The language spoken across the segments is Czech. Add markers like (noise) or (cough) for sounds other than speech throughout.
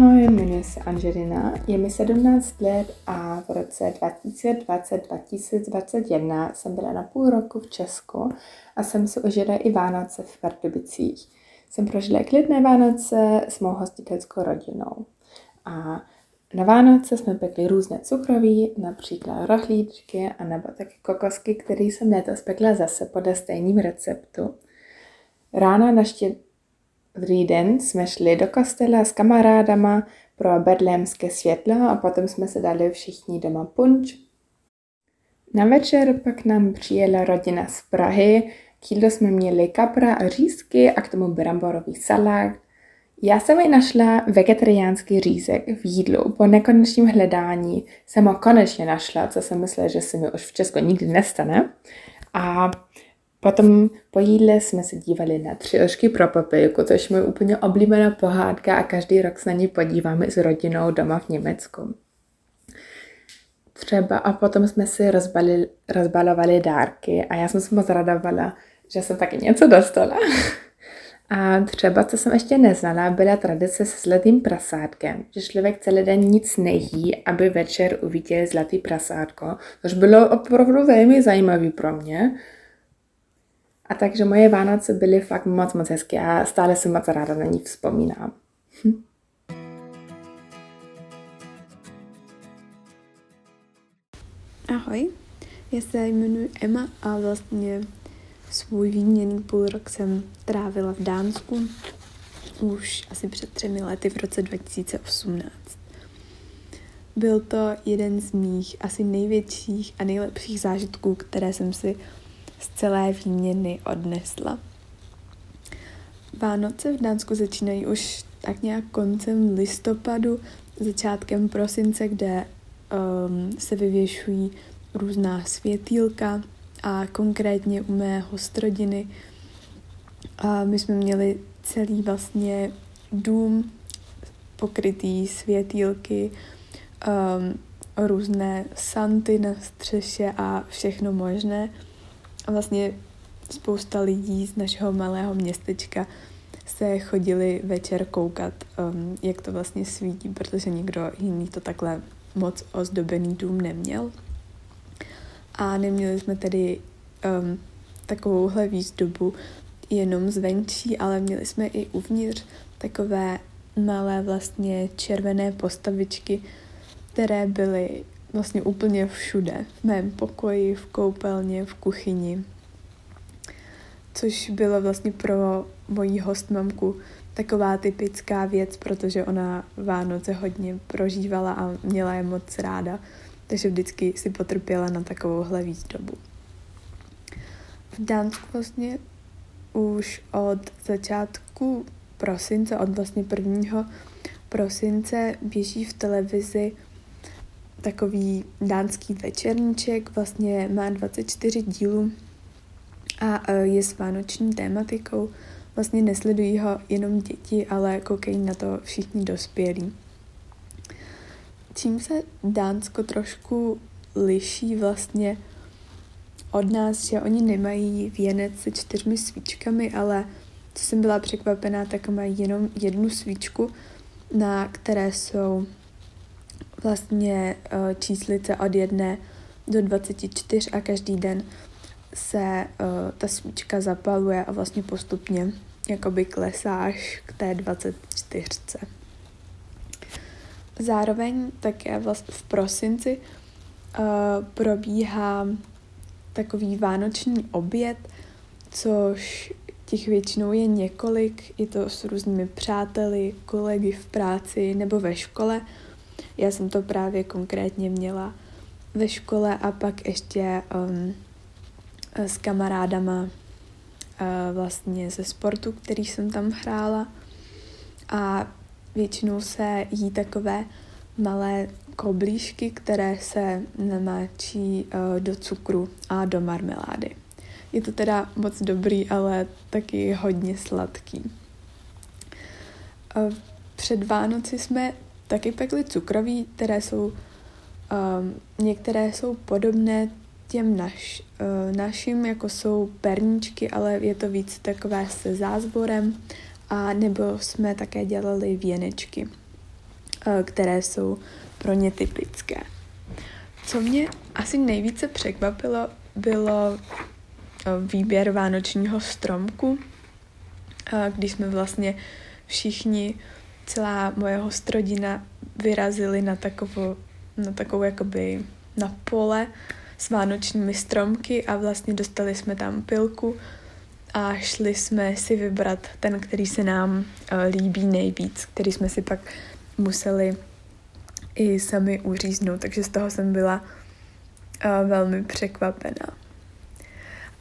Ahoj, jmenuji se Angelina, je mi 17 let a v roce 2020-2021 jsem byla na půl roku v Česku a jsem si užila i Vánoce v Pardubicích. Jsem prožila klidné Vánoce s mou hostitelskou rodinou. A na Vánoce jsme pekli různé cukroví, například rohlíčky a nebo taky kokosky, které jsem letos pekla zase podle stejným receptu. Rána na štědrý den jsme šli do kostela s kamarádama pro bedlémské světlo a potom jsme se dali všichni doma punč. Na večer pak nám přijela rodina z Prahy, k jsme měli kapra a řízky a k tomu bramborový salát, já jsem i našla vegetariánský řízek v jídlu. Po nekonečném hledání jsem ho konečně našla, co jsem myslela, že se mi už v Česku nikdy nestane. A potom po jídle jsme se dívali na tři ošky pro papilku, což je úplně oblíbená pohádka a každý rok se na ní podíváme s rodinou doma v Německu. Třeba a potom jsme si rozbalili, rozbalovali dárky a já jsem se moc radovala, že jsem taky něco dostala. A třeba, co jsem ještě neznala, byla tradice se zlatým prasátkem, že člověk celý den nic nejí, aby večer uviděl zlatý prasátko, což bylo opravdu velmi zajímavý pro mě. A takže moje Vánoce byly fakt moc, moc hezké a stále si moc ráda na ní vzpomínám. Hm. Ahoj, já se jmenuji Emma a vlastně Svůj výměný půl rok jsem trávila v Dánsku už asi před třemi lety v roce 2018. Byl to jeden z mých asi největších a nejlepších zážitků, které jsem si z celé výměny odnesla. Vánoce v Dánsku začínají už tak nějak koncem listopadu, začátkem prosince, kde um, se vyvěšují různá světýlka, a konkrétně u mé hostrodiny a my jsme měli celý vlastně dům pokrytý světýlky, um, různé santy na střeše a všechno možné. A vlastně spousta lidí z našeho malého městečka se chodili večer koukat, um, jak to vlastně svítí, protože nikdo jiný to takhle moc ozdobený dům neměl. A neměli jsme tedy um, takovouhle výzdobu jenom zvenčí, ale měli jsme i uvnitř takové malé vlastně červené postavičky, které byly vlastně úplně všude. V mém pokoji, v koupelně, v kuchyni. Což bylo vlastně pro moji hostmamku taková typická věc, protože ona Vánoce hodně prožívala a měla je moc ráda takže vždycky si potrpěla na takovouhle výzdobu. V Dánsku vlastně už od začátku prosince, od vlastně prvního prosince běží v televizi takový dánský večerníček, vlastně má 24 dílů a e, je s vánoční tématikou. Vlastně nesledují ho jenom děti, ale koukají na to všichni dospělí čím se Dánsko trošku liší vlastně od nás, že oni nemají věnec se čtyřmi svíčkami, ale co jsem byla překvapená, tak mají jenom jednu svíčku, na které jsou vlastně uh, číslice od jedné do 24 a každý den se uh, ta svíčka zapaluje a vlastně postupně jakoby klesáš k té 24. Zároveň také vlastně v prosinci uh, probíhá takový vánoční oběd, což těch většinou je několik, je to s různými přáteli, kolegy v práci nebo ve škole. Já jsem to právě konkrétně měla ve škole a pak ještě um, s kamarádama uh, vlastně ze sportu, který jsem tam hrála. A Většinou se jí takové malé koblížky, které se namáčí uh, do cukru a do marmelády. Je to teda moc dobrý, ale taky hodně sladký. Uh, před Vánoci jsme taky pekli cukroví, které jsou, um, některé jsou podobné těm naš, uh, našim, jako jsou perníčky, ale je to víc takové se zázvorem a nebo jsme také dělali věnečky. které jsou pro ně typické. Co mě asi nejvíce překvapilo, bylo výběr vánočního stromku, když jsme vlastně všichni, celá moje hostrodina vyrazili na takovou, na takovou jakoby na pole s vánočními stromky a vlastně dostali jsme tam pilku a šli jsme si vybrat ten, který se nám uh, líbí nejvíc, který jsme si pak museli i sami uříznout, takže z toho jsem byla uh, velmi překvapená.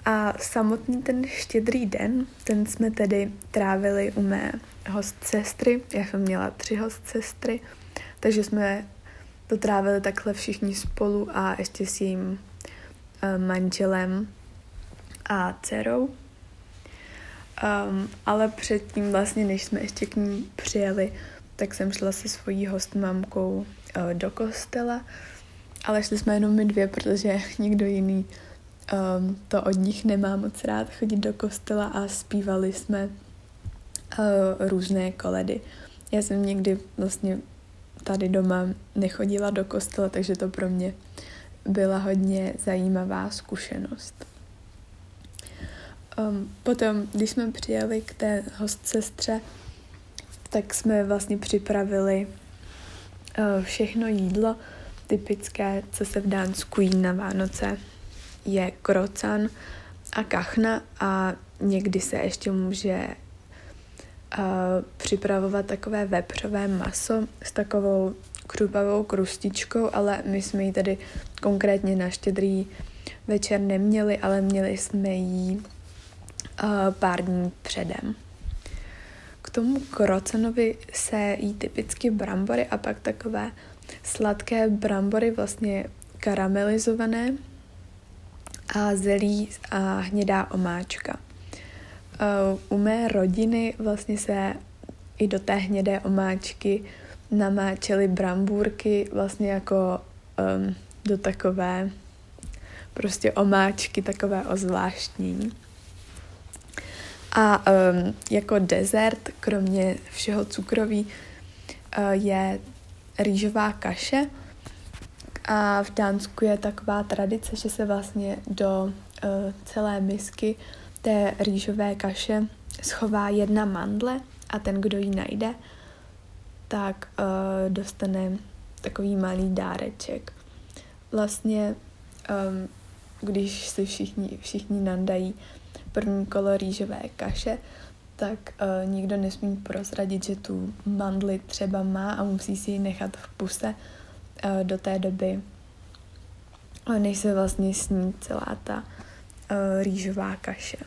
A samotný ten štědrý den, ten jsme tedy trávili u mé hostsestry. Já jsem měla tři hostsestry, takže jsme to trávili takhle všichni spolu a ještě s jejím uh, manželem a dcerou. Um, ale předtím vlastně, než jsme ještě k ní přijeli, tak jsem šla se svojí hostmamkou uh, do kostela, ale šli jsme jenom my dvě, protože (laughs) nikdo jiný um, to od nich nemá moc rád chodit do kostela a zpívali jsme uh, různé koledy. Já jsem někdy vlastně tady doma nechodila do kostela, takže to pro mě byla hodně zajímavá zkušenost. Um, potom, když jsme přijeli k té hostsestře, tak jsme vlastně připravili uh, všechno jídlo typické, co se v Dánsku jí na Vánoce je krocan a kachna a někdy se ještě může uh, připravovat takové vepřové maso s takovou křupavou krustičkou, ale my jsme ji tady konkrétně na štědrý večer neměli, ale měli jsme ji uh, pár dní předem. K tomu krocanovi se jí typicky brambory a pak takové sladké brambory, vlastně karamelizované a zelí a hnědá omáčka. U mé rodiny vlastně se i do té hnědé omáčky namáčely brambůrky vlastně jako um, do takové prostě omáčky, takové ozvláštnění. A um, jako dezert, kromě všeho cukroví, uh, je rýžová kaše, a v Dánsku je taková tradice, že se vlastně do uh, celé misky té rýžové kaše schová jedna mandle a ten, kdo ji najde, tak uh, dostane takový malý dáreček. Vlastně, um, když si všichni, všichni nandají první kolo rýžové kaše, tak uh, nikdo nesmí prozradit, že tu mandli třeba má a musí si ji nechat v puse, do té doby, než se vlastně sní celá ta uh, rýžová kaše.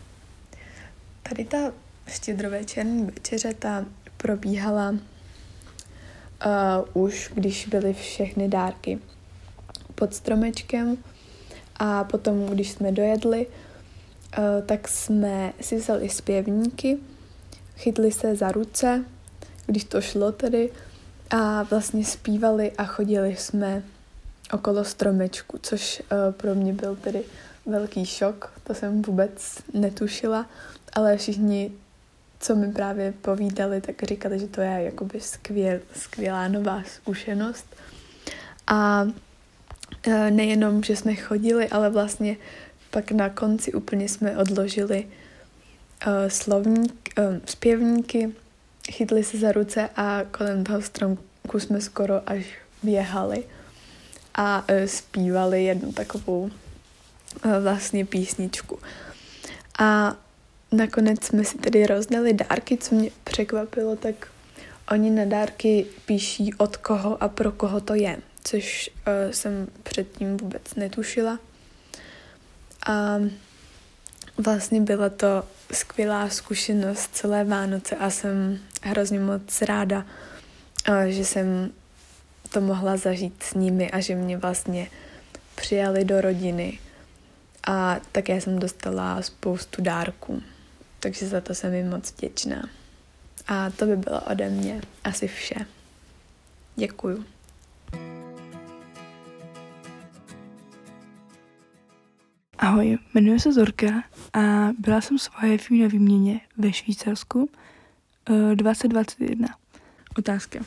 Tady ta štědrovečerní večeře ta probíhala uh, už, když byly všechny dárky pod stromečkem a potom, když jsme dojedli, uh, tak jsme si vzali zpěvníky, chytli se za ruce, když to šlo tedy, a vlastně zpívali a chodili jsme okolo stromečku, což uh, pro mě byl tedy velký šok, to jsem vůbec netušila, ale všichni, co mi právě povídali, tak říkali, že to je jakoby skvěl, skvělá nová zkušenost. A uh, nejenom, že jsme chodili, ale vlastně pak na konci úplně jsme odložili uh, slovník, zpěvníky, chytli se za ruce a kolem toho stromku jsme skoro až běhali a uh, zpívali jednu takovou uh, vlastně písničku. A nakonec jsme si tedy rozdali dárky, co mě překvapilo, tak oni na dárky píší od koho a pro koho to je, což uh, jsem předtím vůbec netušila. A vlastně byla to skvělá zkušenost celé Vánoce a jsem hrozně moc ráda, že jsem to mohla zažít s nimi a že mě vlastně přijali do rodiny. A také jsem dostala spoustu dárků, takže za to jsem jim moc vděčná. A to by bylo ode mě asi vše. Děkuju. Ahoj, jmenuji se Zorka a byla jsem s OIFU na výměně ve Švýcarsku 2021. Otázka.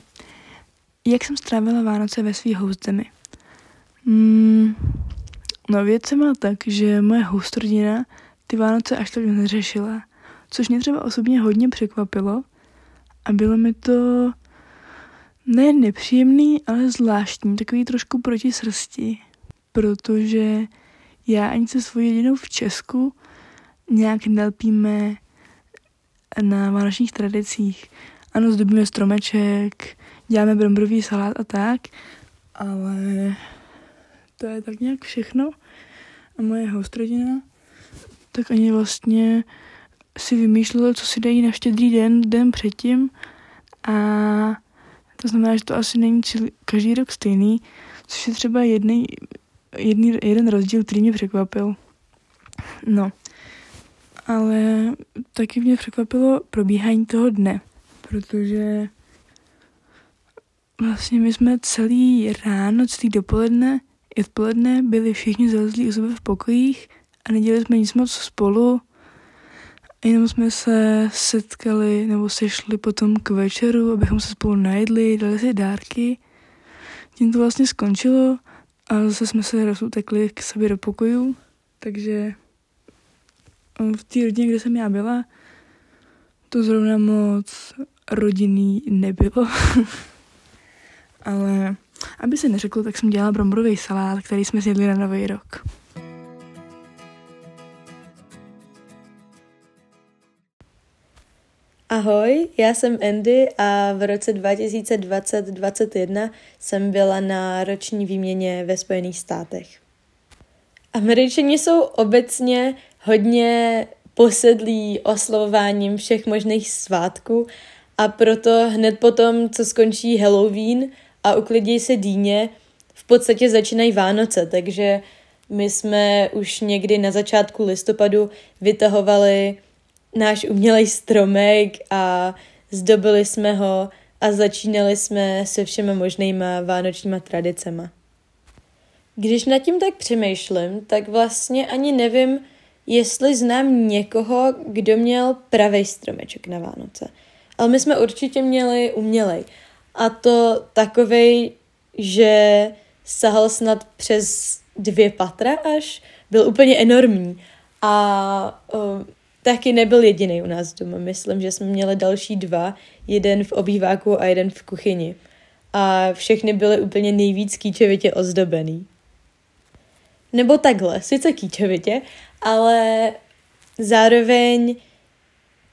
jak jsem strávila Vánoce ve svý host zemi? Mm, no věc se má tak, že moje host rodina ty Vánoce až tak neřešila, což mě třeba osobně hodně překvapilo a bylo mi to ne nepříjemný, ale zvláštní, takový trošku proti srsti, protože já ani se svojí jedinou v Česku nějak nelpíme na vánočních tradicích. Ano, zdobíme stromeček, děláme bromborový salát a tak, ale to je tak nějak všechno. A moje hostrodina tak ani vlastně si vymýšlela, co si dají na štědrý den, den předtím a to znamená, že to asi není každý rok stejný, což je třeba jedný, jedný, jeden rozdíl, který mě překvapil. No, ale taky mě překvapilo probíhání toho dne, protože vlastně my jsme celý ráno, celý dopoledne i odpoledne byli všichni zalezlí u sebe v pokojích a nedělali jsme nic moc spolu. Jenom jsme se setkali nebo sešli potom k večeru, abychom se spolu najedli, dali si dárky. Tím to vlastně skončilo a zase jsme se rozutekli k sobě do pokoju, takže v té rodině, kde jsem já byla, to zrovna moc rodinný nebylo. (laughs) Ale aby se neřeklo, tak jsem dělala bromborový salát, který jsme sjedli na nový rok. Ahoj, já jsem Andy a v roce 2020-2021 jsem byla na roční výměně ve Spojených státech. Američani jsou obecně hodně posedlí oslovováním všech možných svátků a proto hned potom, co skončí Halloween a uklidí se dýně, v podstatě začínají Vánoce, takže my jsme už někdy na začátku listopadu vytahovali náš umělej stromek a zdobili jsme ho a začínali jsme se všema možnýma vánočníma tradicema. Když nad tím tak přemýšlím, tak vlastně ani nevím, jestli znám někoho, kdo měl pravý stromeček na Vánoce. Ale my jsme určitě měli umělej. A to takovej, že sahal snad přes dvě patra až, byl úplně enormní. A uh, taky nebyl jediný u nás doma. Myslím, že jsme měli další dva, jeden v obýváku a jeden v kuchyni. A všechny byly úplně nejvíc kýčevitě ozdobený. Nebo takhle, sice kýčevitě, ale zároveň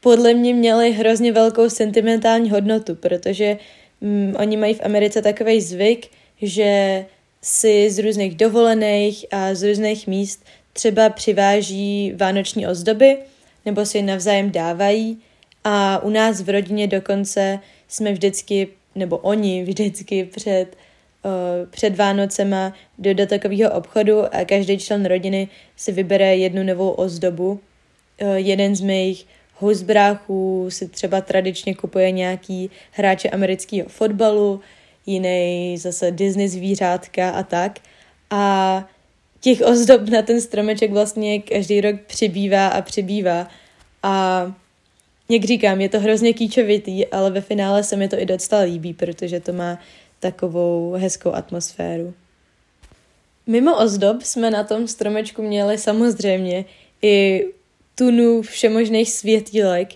podle mě měly hrozně velkou sentimentální hodnotu, protože mm, oni mají v Americe takový zvyk, že si z různých dovolených a z různých míst třeba přiváží vánoční ozdoby nebo si je navzájem dávají. A u nás v rodině dokonce jsme vždycky, nebo oni vždycky před, před Vánocema do takového obchodu a každý člen rodiny si vybere jednu novou ozdobu. Uh, jeden z mých husbráchů si třeba tradičně kupuje nějaký hráče amerického fotbalu, jiný zase Disney zvířátka a tak. A těch ozdob na ten stromeček vlastně každý rok přibývá a přibývá. A jak říkám, je to hrozně kýčovitý, ale ve finále se mi to i docela líbí, protože to má takovou hezkou atmosféru. Mimo ozdob jsme na tom stromečku měli samozřejmě i tunu všemožných světílek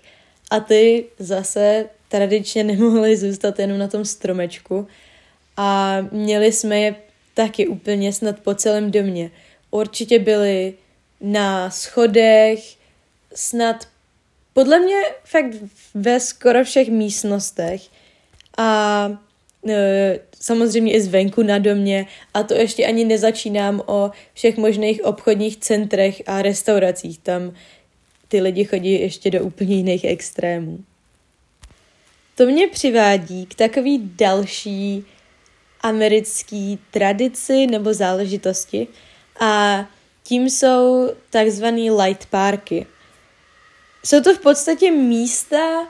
a ty zase tradičně nemohly zůstat jenom na tom stromečku a měli jsme je taky úplně snad po celém domě. Určitě byly na schodech, snad podle mě fakt ve skoro všech místnostech a samozřejmě i zvenku na domě a to ještě ani nezačínám o všech možných obchodních centrech a restauracích. Tam ty lidi chodí ještě do úplně jiných extrémů. To mě přivádí k takový další americký tradici nebo záležitosti a tím jsou takzvaný light parky. Jsou to v podstatě místa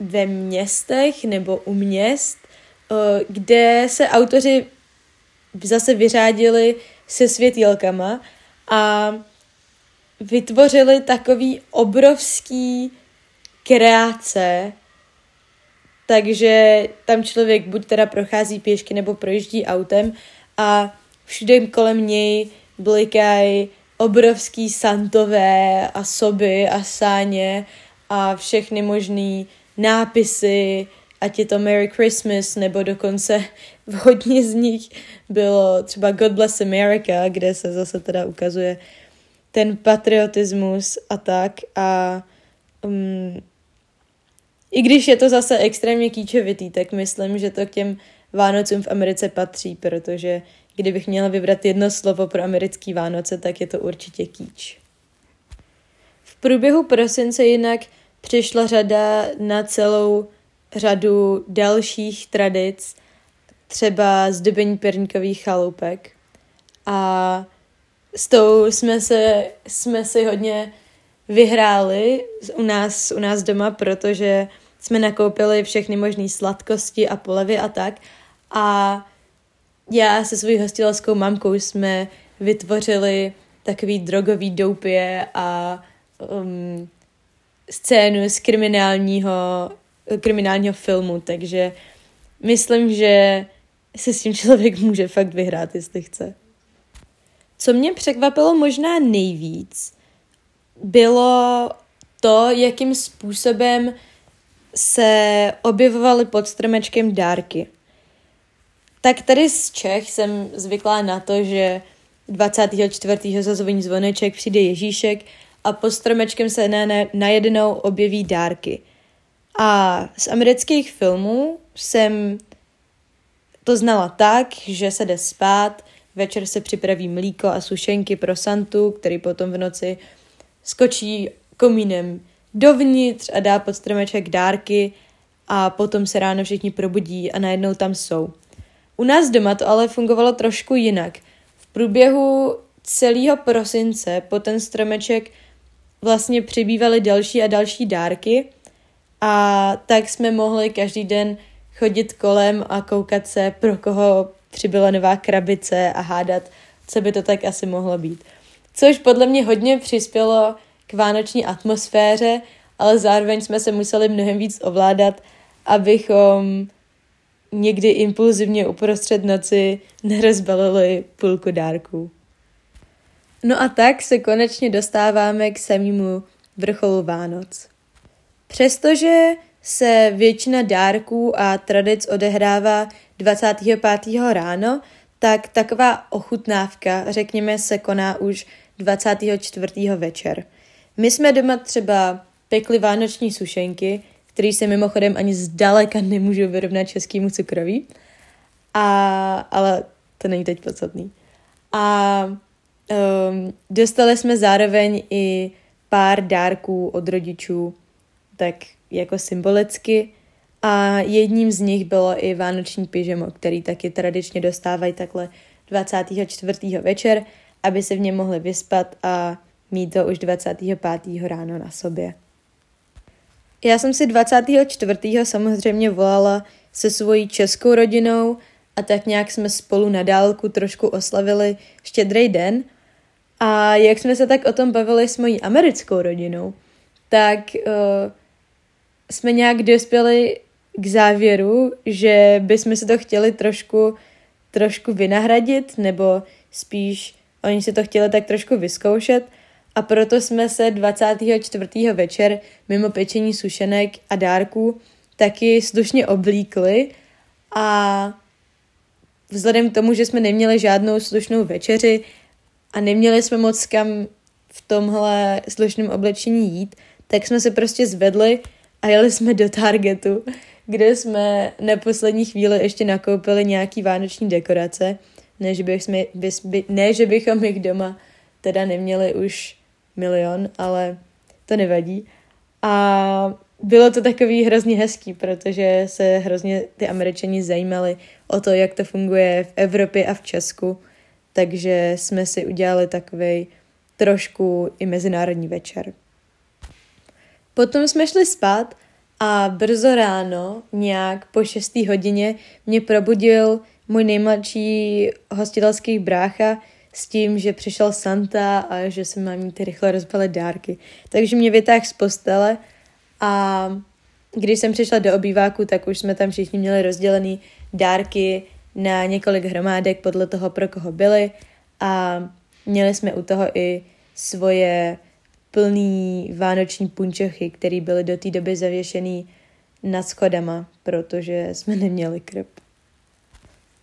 ve městech nebo u měst, eh, kde se autoři zase vyřádili se světýlkama a vytvořili takový obrovský kreace. Takže tam člověk buď teda prochází pěšky nebo projíždí autem a všude kolem něj blikají obrovský santové a soby a sáně a všechny možný nápisy, ať je to Merry Christmas, nebo dokonce v (laughs) hodně z nich bylo třeba God Bless America, kde se zase teda ukazuje ten patriotismus a tak a um, i když je to zase extrémně kýčovitý, tak myslím, že to k těm Vánocům v Americe patří, protože kdybych měla vybrat jedno slovo pro americký Vánoce, tak je to určitě kýč. V průběhu prosince jinak přišla řada na celou řadu dalších tradic, třeba zdobení perníkových chaloupek. A s tou jsme, se, jsme si hodně vyhráli u nás, u nás doma, protože jsme nakoupili všechny možné sladkosti a polevy a tak. A já se svojí hostitelskou mamkou jsme vytvořili takový drogový doupě a um, scénu z kriminálního, kriminálního filmu, takže myslím, že se s tím člověk může fakt vyhrát, jestli chce. Co mě překvapilo možná nejvíc, bylo to, jakým způsobem se objevovaly pod stromečkem dárky. Tak tady z Čech jsem zvyklá na to, že 24. zazvoní zvoneček, přijde Ježíšek a pod stromečkem se najednou objeví dárky. A z amerických filmů jsem to znala tak, že se jde spát, večer se připraví mlíko a sušenky pro Santu, který potom v noci skočí komínem dovnitř a dá pod stromeček dárky a potom se ráno všichni probudí a najednou tam jsou. U nás doma to ale fungovalo trošku jinak. V průběhu celého prosince po ten stromeček vlastně přibývaly další a další dárky a tak jsme mohli každý den chodit kolem a koukat se, pro koho přibyla nová krabice a hádat, co by to tak asi mohlo být. Což podle mě hodně přispělo k vánoční atmosféře, ale zároveň jsme se museli mnohem víc ovládat, abychom někdy impulzivně uprostřed noci nerozbalili půlku dárků. No a tak se konečně dostáváme k samému vrcholu Vánoc. Přestože se většina dárků a tradic odehrává 25. ráno, tak taková ochutnávka, řekněme, se koná už 24. večer. My jsme doma třeba pekli vánoční sušenky, které se mimochodem ani zdaleka nemůžou vyrovnat českému cukroví, a, ale to není teď podstatný. A um, dostali jsme zároveň i pár dárků od rodičů, tak jako symbolicky. A jedním z nich bylo i vánoční pyžamo, který taky tradičně dostávají takhle 24. večer, aby se v něm mohli vyspat a mít to už 25. ráno na sobě. Já jsem si 24. samozřejmě volala se svojí českou rodinou a tak nějak jsme spolu na dálku trošku oslavili štědrý den. A jak jsme se tak o tom bavili s mojí americkou rodinou, tak uh, jsme nějak dospěli k závěru, že bychom si to chtěli trošku, trošku vynahradit, nebo spíš oni si to chtěli tak trošku vyzkoušet a proto jsme se 24. večer mimo pečení sušenek a dárků taky slušně oblíkli a vzhledem k tomu, že jsme neměli žádnou slušnou večeři a neměli jsme moc kam v tomhle slušném oblečení jít, tak jsme se prostě zvedli a jeli jsme do Targetu, kde jsme na poslední chvíli ještě nakoupili nějaký vánoční dekorace, ne že, bych jsme, bys, by, ne, že bychom jich doma teda neměli už milion, ale to nevadí. A bylo to takový hrozně hezký, protože se hrozně ty američani zajímali o to, jak to funguje v Evropě a v Česku, takže jsme si udělali takový trošku i mezinárodní večer. Potom jsme šli spát a brzo ráno, nějak po 6. hodině, mě probudil můj nejmladší hostitelský brácha s tím, že přišel Santa a že se mám mít rychle rozbalit dárky. Takže mě vytáhl z postele a když jsem přišla do obýváku, tak už jsme tam všichni měli rozdělený dárky na několik hromádek podle toho, pro koho byly a měli jsme u toho i svoje plný vánoční punčochy, které byly do té doby zavěšený nad schodama, protože jsme neměli krb.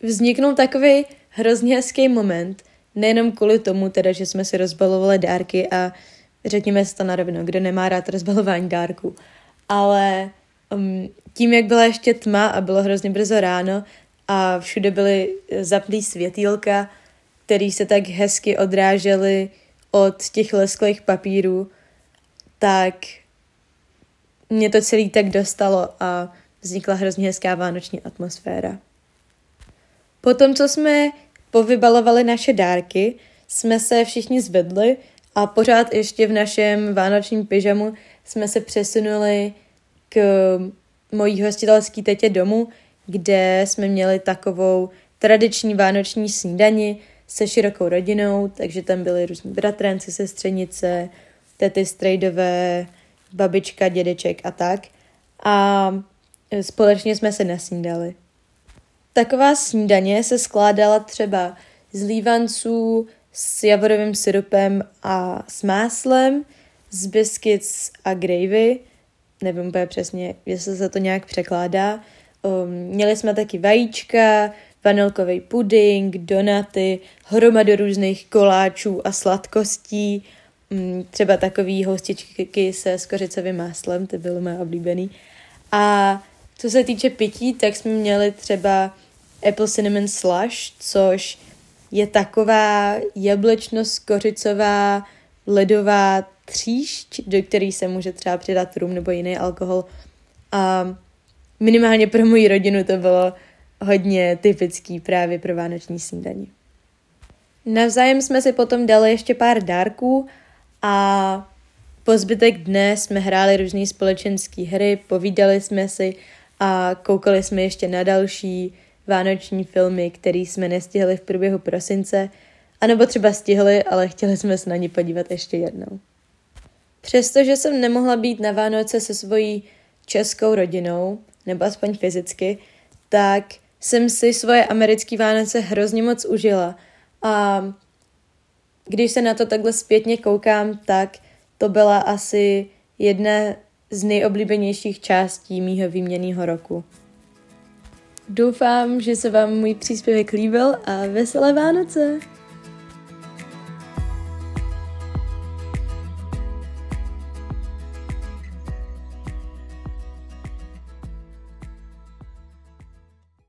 Vzniknul takový hrozně hezký moment, nejenom kvůli tomu, teda, že jsme si rozbalovali dárky a řekněme si to na rovno, kdo nemá rád rozbalování dárků, ale um, tím, jak byla ještě tma a bylo hrozně brzo ráno a všude byly zapnutý světýlka, který se tak hezky odrážely od těch lesklých papírů, tak mě to celý tak dostalo a vznikla hrozně hezká vánoční atmosféra. Potom, co jsme povybalovali naše dárky, jsme se všichni zvedli a pořád ještě v našem vánočním pyžamu jsme se přesunuli k mojí hostitelské tetě domu, kde jsme měli takovou tradiční vánoční snídani se širokou rodinou, takže tam byli různí bratranci, sestřenice, tety strejdové, babička, dědeček a tak. A společně jsme se nasnídali. Taková snídaně se skládala třeba z lívanců s javorovým syrupem a s máslem, z biscuits a gravy, nevím úplně přesně, jestli se to nějak překládá. Um, měli jsme taky vajíčka, vanilkový puding, donaty, hromadu různých koláčů a sladkostí, um, třeba takový hostičky se skořicovým máslem, ty byly moje oblíbený. A co se týče pití, tak jsme měli třeba Apple Cinnamon Slush, což je taková jablečno-skořicová ledová tříšť, do který se může třeba přidat rum nebo jiný alkohol. A minimálně pro moji rodinu to bylo hodně typický právě pro vánoční snídaní. Navzájem jsme si potom dali ještě pár dárků a po zbytek dne jsme hráli různé společenské hry, povídali jsme si a koukali jsme ještě na další vánoční filmy, které jsme nestihli v průběhu prosince, anebo třeba stihli, ale chtěli jsme se na ně podívat ještě jednou. Přestože jsem nemohla být na Vánoce se svojí českou rodinou, nebo aspoň fyzicky, tak jsem si svoje americké Vánoce hrozně moc užila. A když se na to takhle zpětně koukám, tak to byla asi jedna z nejoblíbenějších částí mýho výměnného roku. Doufám, že se vám můj příspěvek líbil a veselé Vánoce!